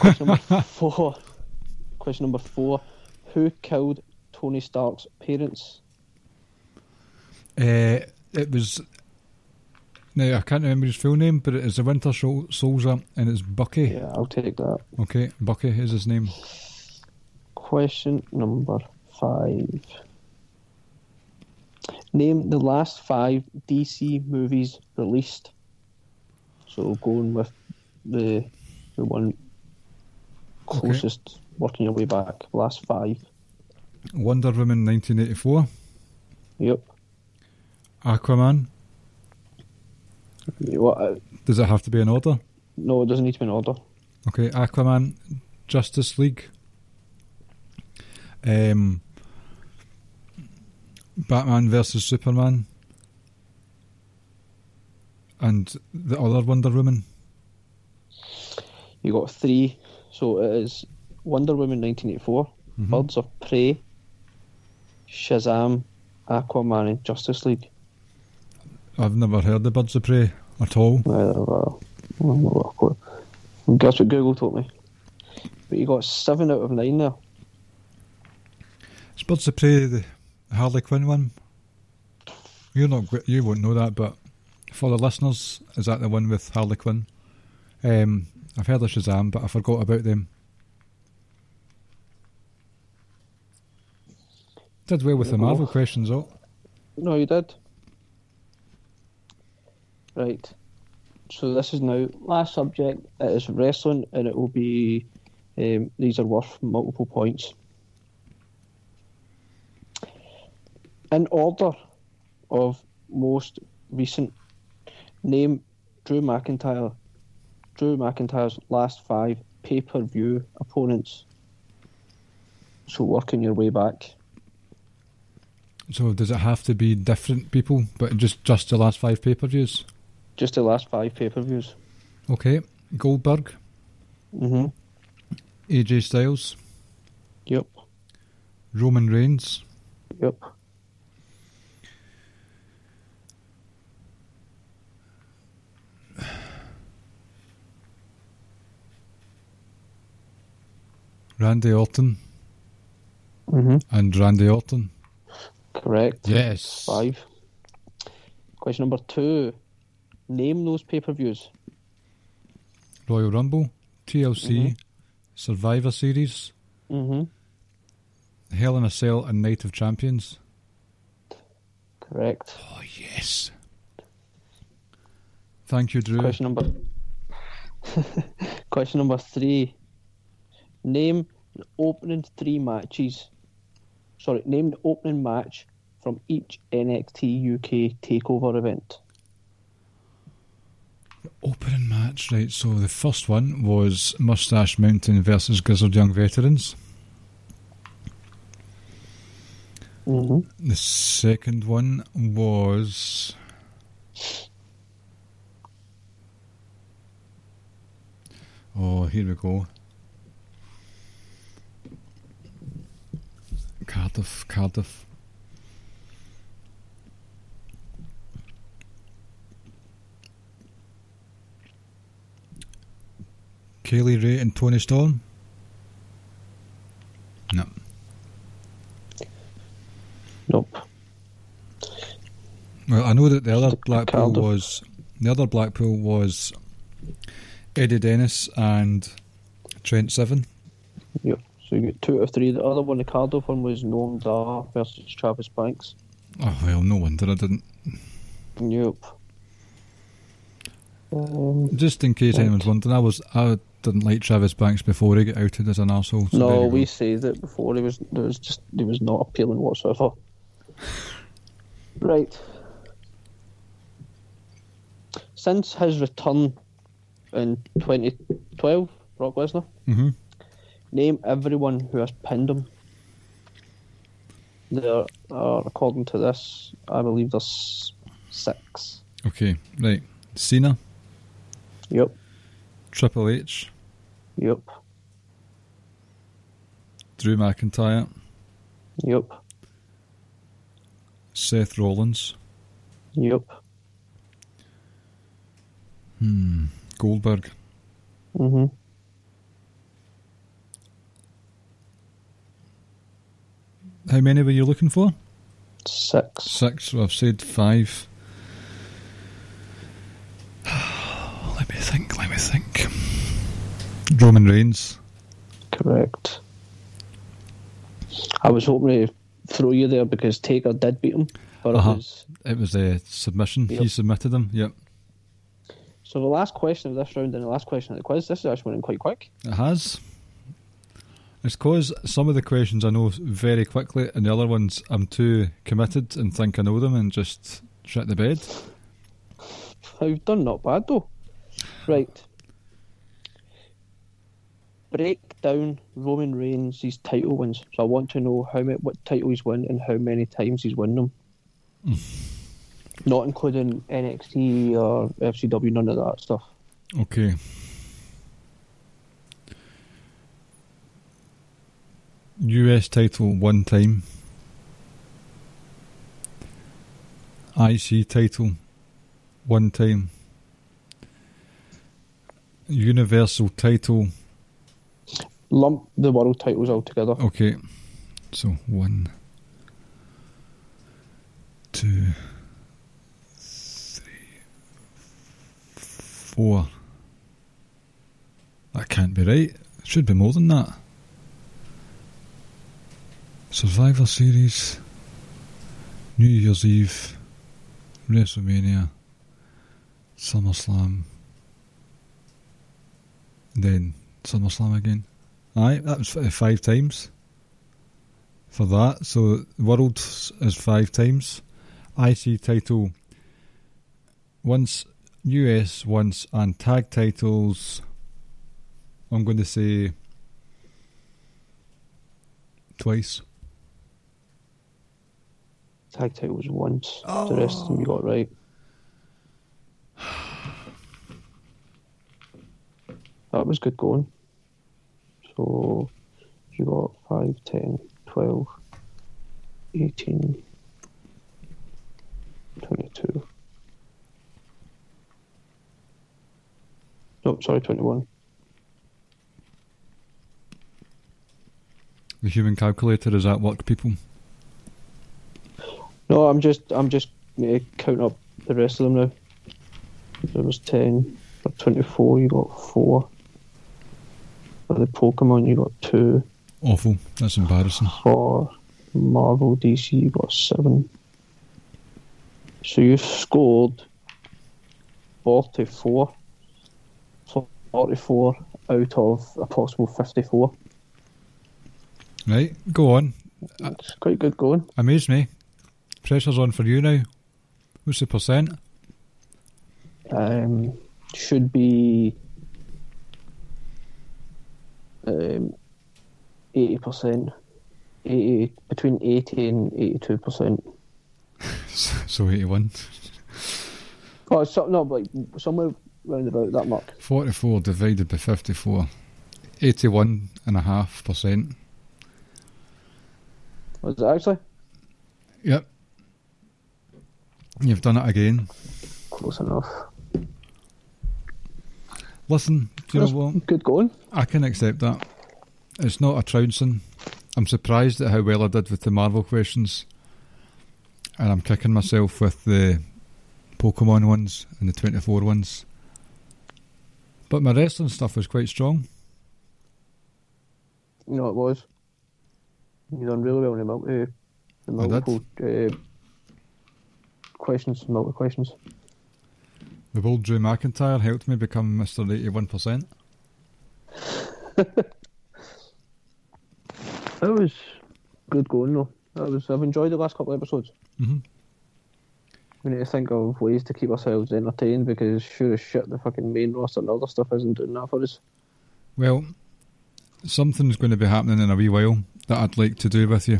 Question number <laughs> four. Question number four. Who killed Tony Stark's parents? Uh, it was. Now, I can't remember his full name, but it is the Winter Sol- Soldier and it's Bucky. Yeah, I'll take that. Okay, Bucky is his name. Question number five. Name the last five DC movies released. So going with the the one closest, working your way back. Last five. Wonder Woman 1984, Yep. Aquaman, What? Uh, Does it have to be in order? no, it doesn't need to be in order. Okay, Aquaman, Justice League, um, Batman versus Superman, and the other Wonder Woman. You got three. So it is Wonder Woman 1984, Mhm. Birds of Prey, Shazam, Aquaman, and Justice League. I've never heard the Birds of Prey at all. Neither have I. Well, Guess what Google told me. But you got seven out of nine there. Is Birds of Prey the Harley Quinn one? You're not, you won't know that, but for the listeners, is that the one with Harley Quinn? Um, I've heard of Shazam, but I forgot about them. Did well with the Marvel questions, though. No, you did. Right. So this is now last subject. It is wrestling, and it will be. Um, these are worth multiple points. In order of most recent, name Drew McIntyre. Drew McIntyre's last five pay-per-view opponents. So working your way back. So does it have to be different people, but just just the last five pay per views? Just the last five pay-per-views. Okay, Goldberg, Mm-hmm. AJ Styles, Yep. Roman Reigns, Yep. Randy Orton, Mm-hmm. and Randy Orton. Correct. Yes. Five. Question number two. Name those pay-per-views. Royal Rumble, TLC, Survivor Series, Mm-hmm. Hell in a Cell, and Night of Champions. Correct. Oh yes. Thank you, Drew. Question number. <laughs> Question number three. Name the opening three matches. Sorry, name the opening match from each NXT UK Takeover event. The Opening match, right? So the first one was Mustache Mountain versus Grizzled Young Veterans. Mm-hmm. The second one was. Oh, here we go. Cardiff, Cardiff. Kay Lee Ray and Toni Storm? No. Nope. Well, I know that the other Stick to Blackpool Cardiff. was the other Blackpool was Eddie Dennis and Trent Seven. Yep. So you get two out of three. The other one, the Cardiff one, was Noam Dar versus Travis Banks. Oh well, no wonder I didn't. Nope. Um, Just in case anyone's wondering, I was I didn't like Travis Banks before he got outed as an arsehole. So no, we said it before. He was there was just he was not appealing whatsoever. Right. Since his return in 2012, Brock Lesnar, Mhm. Name everyone who has pinned him. There are, according to this, I believe there's six. Okay, right. Cena, Yep, Triple H, yep, Drew McIntyre, yep, Seth Rollins, yep. hmm, Goldberg, hmm How many were you looking for? Six. Six. Well, I've said five. <sighs> let me think. Let me think. Roman Reigns. Correct. I was hoping to throw you there because Taker did beat him, but Uh-huh. it was a submission. He submitted him. Yep, so. The last question of this round and the last question of the quiz. This is actually running quite quick. it has. It's because some of the questions I know very quickly, and the other ones I'm too committed and think I know them and just shit the bed. I've done not bad though. Right. Break down Roman Reigns' his title wins. So I want to know how many, what title he's won and how many times he's won them. <laughs> Not including NXT or FCW, none of that stuff. Okay. US title one time. IC title one time. Universal title. Lump the world titles all together. Okay. So one, two, three, four. That can't be right. It should be more than that. Survivor Series, New Year's Eve, WrestleMania, SummerSlam, then SummerSlam again. Aye, that was five times for that. So World is five times. IC title once, US once, and tag titles. I'm going to say twice. Tag titles once. The rest of them you got right. <sighs> That was good going. So you got 5, 10, 12, 18, 22. No, sorry, 21. The human calculator is at work, people. No, I'm just I'm just uh, counting up the rest of them now. There was ten. For twenty-four, you got four. For the Pokemon, you got two. Awful. That's embarrassing. For Marvel DC, you got seven. So you scored forty-four. Forty-four out of a possible fifty-four. Right, go on. It's quite good going. Amaze me. Pressure's on for you now. What's the percent? um, should be um, 80%, 80, between 80 and 82%. <laughs> So 81. Oh, something, no, like somewhere round about that mark. 44 divided by 54. 81.5%. Was it actually? Yep. You've done it again. Close enough. Listen, do you know what? Good going. I can accept that. It's not a trouncing. I'm surprised at how well I did with the Marvel questions. And I'm kicking myself with the Pokemon ones and the 24 ones. But my wrestling stuff was quite strong. You know it was. You done really well in the multi, the I did. multiple uh, questions, multi questions. The old Drew McIntyre helped me become Mr. 81%. <laughs> That was good going though. That was. I've enjoyed the last couple of episodes. hmm We need to think of ways to keep ourselves entertained because sure as shit the fucking main roster and other stuff isn't doing that for us. Well, something's going to be happening in a wee while that I'd like to do with you.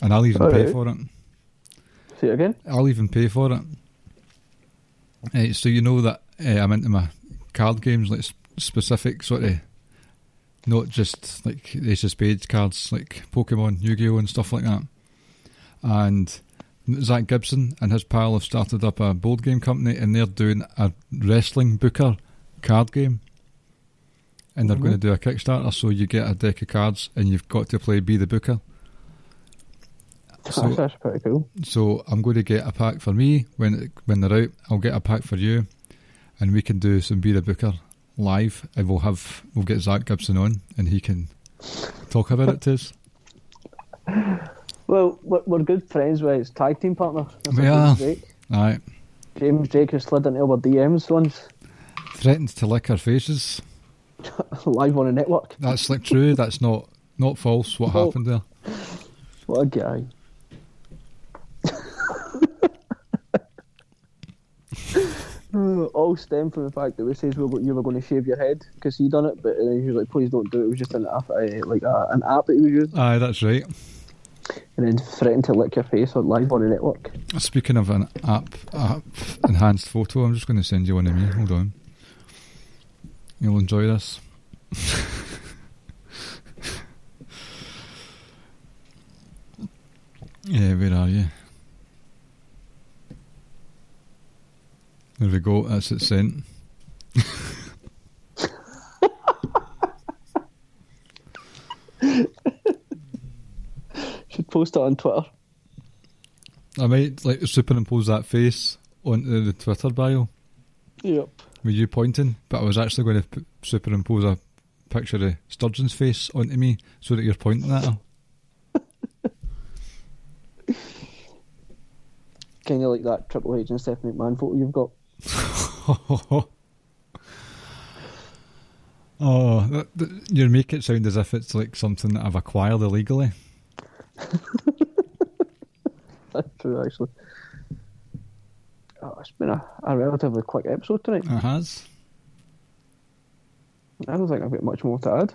And I'll even pay Alright. for it. Say it again. I'll even pay for it. Eh, so you know that eh, I'm into my card games, like specific sort of, not just like Ace of Spades cards, like Pokemon, Yu-Gi-Oh, and stuff like that. And Zack Gibson and his pal have started up a board game company, and they're doing a wrestling booker card game. And they're Mhm. going to do a Kickstarter, so you get a deck of cards, and you've got to play Be the Booker. So- That's pretty cool. So I'm going to get a pack for me when when they're out. I'll get a pack for you, and we can do some Be the Booker live. And we'll have we'll get Zack Gibson on, and he can talk about it to us. <laughs> Well, we're, we're good friends with his tag team partner. Mr. We are. James Drake. Aye, James Drake has slid into our DMs once, threatened to lick our faces. <laughs> live on a network. That's like true. That's not not false. What Oh. happened there? What a guy. <laughs> all stem from the fact that we says we were, you were going to shave your head because he done it, but uh, he was like, "Please don't do it." It was just an app, uh, like uh, an app that he was using, Aye, that's right. and then threatened to lick your face on live on the network. Speaking of an app, app enhanced photo, I'm just going to send you one of me. Hold on. You'll enjoy this. <laughs> yeah, where are you? There we go. That's it sent. Should post it on Twitter. I might like superimpose that face onto the Twitter bio Yep. with you pointing, but I was actually going to superimpose a picture of Sturgeon's face onto me so that you're pointing at her. Kind of like that Triple H and Stephanie McMahon photo you've got. <laughs> oh, that, that, you make it sound as if it's like something that I've acquired illegally. That's true, actually. Oh, it's been a, a relatively quick episode tonight. It has. I don't think I've got much more to add.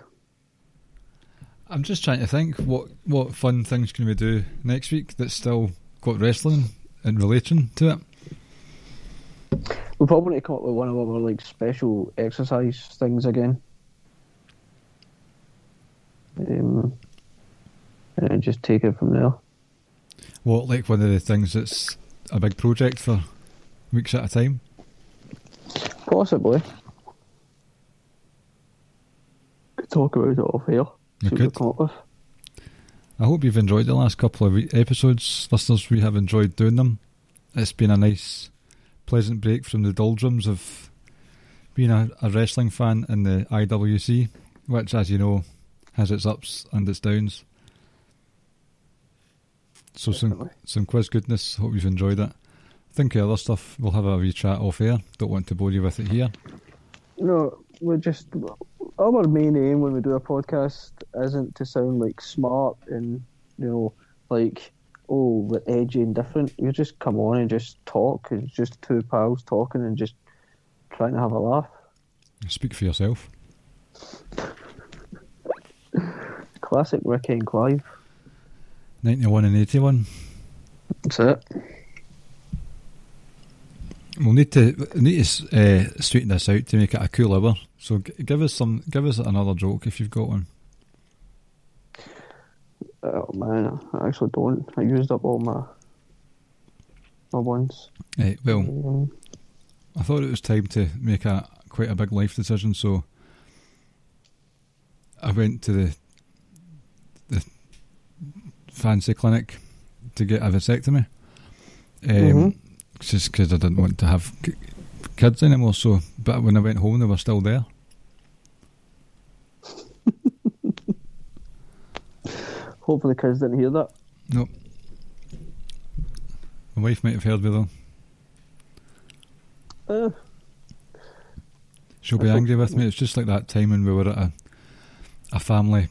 I'm just trying to think what what fun things can we do next week that's still got wrestling in relation to it. We'll probably need to come up with one of our like special exercise things again. Um, and then just take it from there. What like one of the things that's a big project for weeks at a time. Possibly. Could talk about it off here. We See could. come up with. I hope you've enjoyed the last couple of we- episodes, listeners. We have enjoyed doing them. It's been a nice, pleasant break from the doldrums of being a, a wrestling fan in the IWC, which, as you know, has its ups and its downs. So some Definitely. some quiz goodness. Hope you've enjoyed it. Think of other stuff. We'll have a wee chat off air. Don't want to bore you with it here. No, we're just our main aim when we do a podcast isn't to sound like smart and you know like oh we're edgy and different. You just come on and just talk. It's just two pals talking and just trying to have a laugh. Speak for yourself. Classic Ricky and Clive. Ninety-one and eighty-one. That's it. We'll need to need to uh, straighten this out to make it a cool hour. So g- give us some, give us another joke if you've got one. Oh man, I actually don't. I used up all my my ones. Eh, well, Um, I thought it was time to make a quite a big life decision, so I went to the the fancy clinic to get a vasectomy. Um, Mhm. Just because I didn't want to have kids anymore. So, but when I went home, they were still there. Hopefully, the kids didn't hear that. No, my wife might have heard me though. Uh, She'll be angry with me. It's just like that time when we were at a a family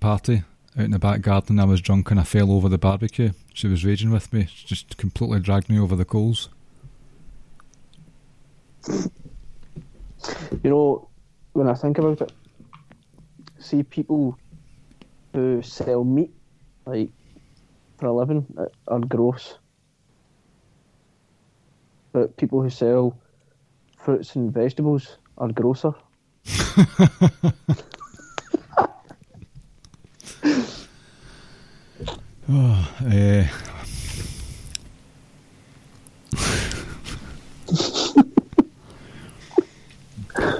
party out in the back garden. I was drunk and I fell over the barbecue. She was raging with me. She just completely dragged me over the coals. you know, when I think about it, see people who sell meat, like for a living, are gross. But people who sell fruits and vegetables are grosser. Oh, <laughs> eh.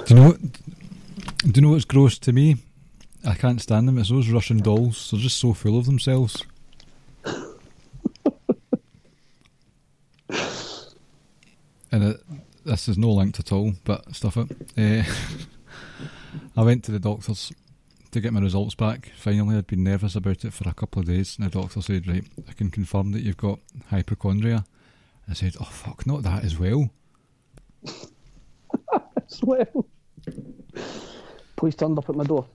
do you know? Do you know what's gross to me? I can't stand them. It's those Russian dolls. They're just so full of themselves. and it, this is no linked at all, but stuff it. Eh, <laughs> I went to the doctors to get my results back. Finally, I'd been nervous about it for a couple of days, and the doctor said, "Right, I can confirm that you've got hypochondria." I said, "Oh fuck, not that as well." <laughs> As well. Police turned up at my door,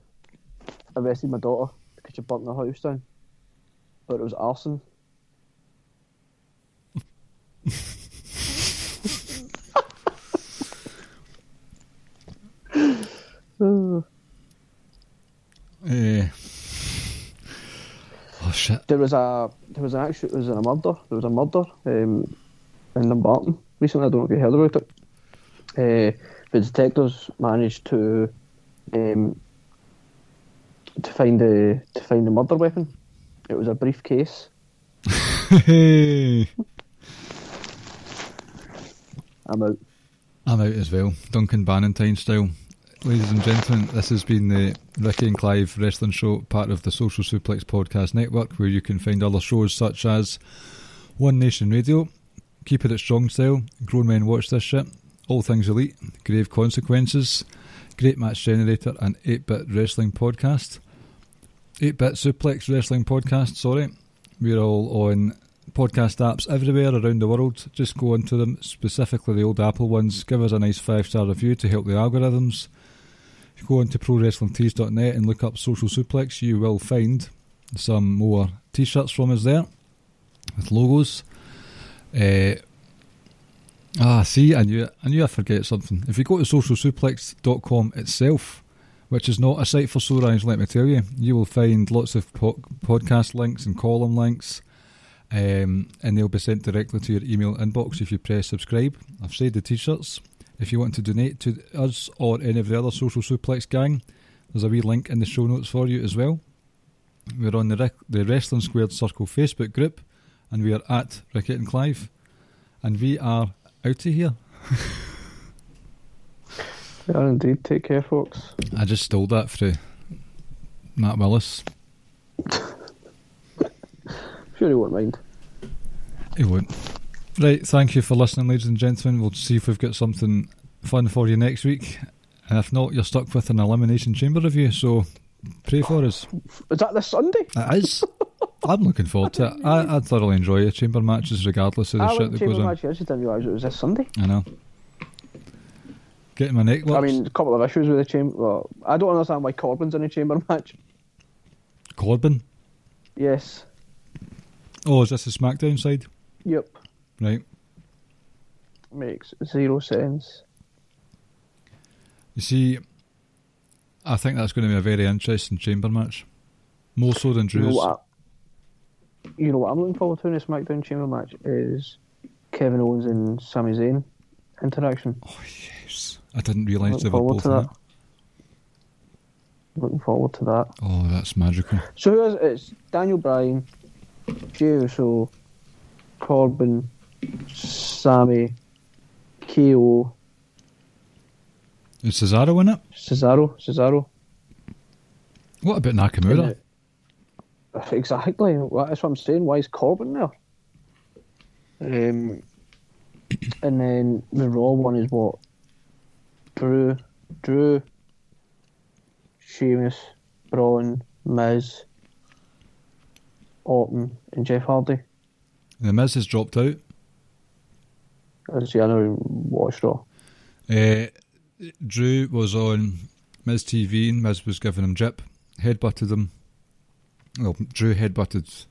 arrested my daughter because she burnt the house down, but it was arson. uh, oh shit! There was a there was an actual there was a murder there was a murder um, in Dumbarton recently. I don't know if you heard about it. Uh, the detectives managed to um, to find the to find the murder weapon. It was a briefcase. <laughs> I'm out. I'm out as well. Duncan Bannatyne style. Ladies and gentlemen, this has been the Ricky and Clive Wrestling Show, part of the Social Suplex Podcast Network, where you can find other shows such as One Nation Radio, Keep It at Strong Style, Grown Men Watch This Shit, All Things Elite, Grave Consequences, Great Match Generator, and 8 Bit Wrestling Podcast. 8 Bit Suplex Wrestling Podcast, sorry. We're all on podcast apps everywhere around the world. Just go onto them, specifically the old Apple ones. Give us a nice five star review to help the algorithms. Go onto prowrestlingtees.net and look up Social Suplex, you will find some more t shirts from us there with logos. Uh, ah, see, I knew, I knew I'd forget something. If you go to socialsuplex.com itself, which is not a site for sore eyes, let me tell you, you will find lots of po- podcast links and column links um, and they'll be sent directly to your email inbox if you press subscribe. I've said the t-shirts. If you want to donate to us or any of the other Social Suplex gang, there's a wee link in the show notes for you as well. We're on the, the Wrestling Squared Circle Facebook group, and we are at Ricky and Clive, and we are out of here. <laughs> Yeah, indeed. Take care, folks. I just stole that for Matt Willis. <laughs> Sure, you won't mind. He won't. Right, thank you for listening, ladies and gentlemen. We'll see if we've got something fun for you next week. And if not, you're stuck with an Elimination Chamber review, so pray for us. Is that this Sunday? It is. I'm looking forward to it. I, I thoroughly enjoy the chamber matches, regardless of the I shit that chamber goes on. match. I just didn't realise it was this Sunday. I know. Getting my neck works. I mean, a couple of issues with the chamber. Well, I don't understand why Corbin's in a chamber <laughs> match. Corbin. Yes. Oh, is this the SmackDown side? Yep. Right. Makes zero sense. You see, I think that's going to be a very interesting chamber match. More so than You know, Drew's. what I, you know what I'm looking forward to in a SmackDown chamber match is Kevin Owens and Sami Zayn interaction. Oh, yes. I didn't realise they were both to in that. it. Looking forward to that. Oh, that's magical. So who is it? It's Daniel Bryan, Jey Uso, Corbin, Sami, KO, Is Cesaro in it? Cesaro, Cesaro. What about Nakamura? Exactly. That's what I'm saying. Why is Corbin there? Um, <clears throat> and then the Raw one is what? Drew, Drew, Sheamus, Braun, Miz, Orton, and Jeff Hardy. The Miz has dropped out. I see. I never watched Raw. Uh, Drew was on Miz TV and Miz was giving him jip, headbutted him. Well, Drew headbutted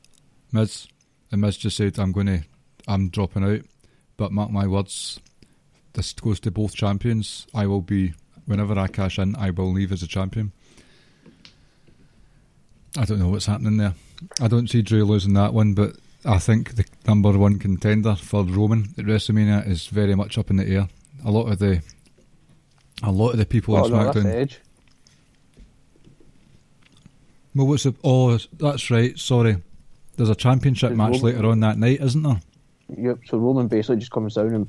Miz, and Miz just said, "I'm going to, I'm dropping out." But mark my words, this goes to both champions. I will be whenever I cash in, I will leave as a champion. I don't know what's happening there. I don't see Drew losing that one, but I think the number one contender for Roman at WrestleMania is very much up in the air. A lot of the, a lot of the people Oh, on no, SmackDown. Well, what's the? Oh, that's right. Sorry, there's a championship There's match Roman- later on that night, isn't there? Yep. So Roman basically just comes down and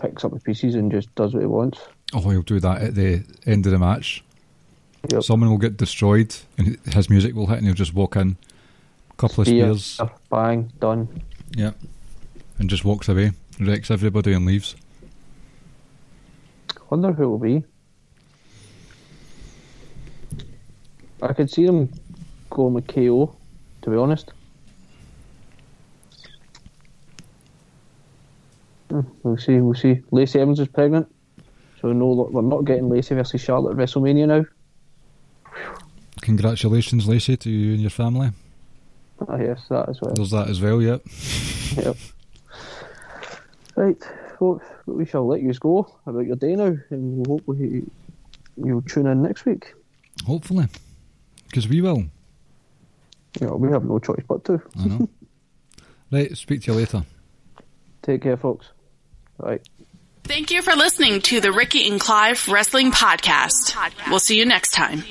picks up the pieces and just does what he wants. Oh, he'll do that at the end of the match. Yep. Someone will get destroyed, and his music will hit, and he'll just walk in, couple of Spear, spears, bang, done. yeah, and just walks away, wrecks everybody, and leaves. Wonder who it will be. I could see them going with KO, to be honest. Hmm, We'll see, we'll see. Lacey Evans is pregnant, so no, we're not getting Lacey versus Charlotte at WrestleMania now. Congratulations, Lacey, to you and your family. Ah, yes, that as well. There's that as well. Yep. Yep. Right, folks, we shall let you go about your day now, and we'll hopefully you'll tune in next week. Hopefully, because we will. Yeah, we have no choice but to. I know. <laughs> right, speak to you later. Take care, folks. Right. Thank you for listening to the Ricky and Clive Wrestling Podcast. We'll see you next time.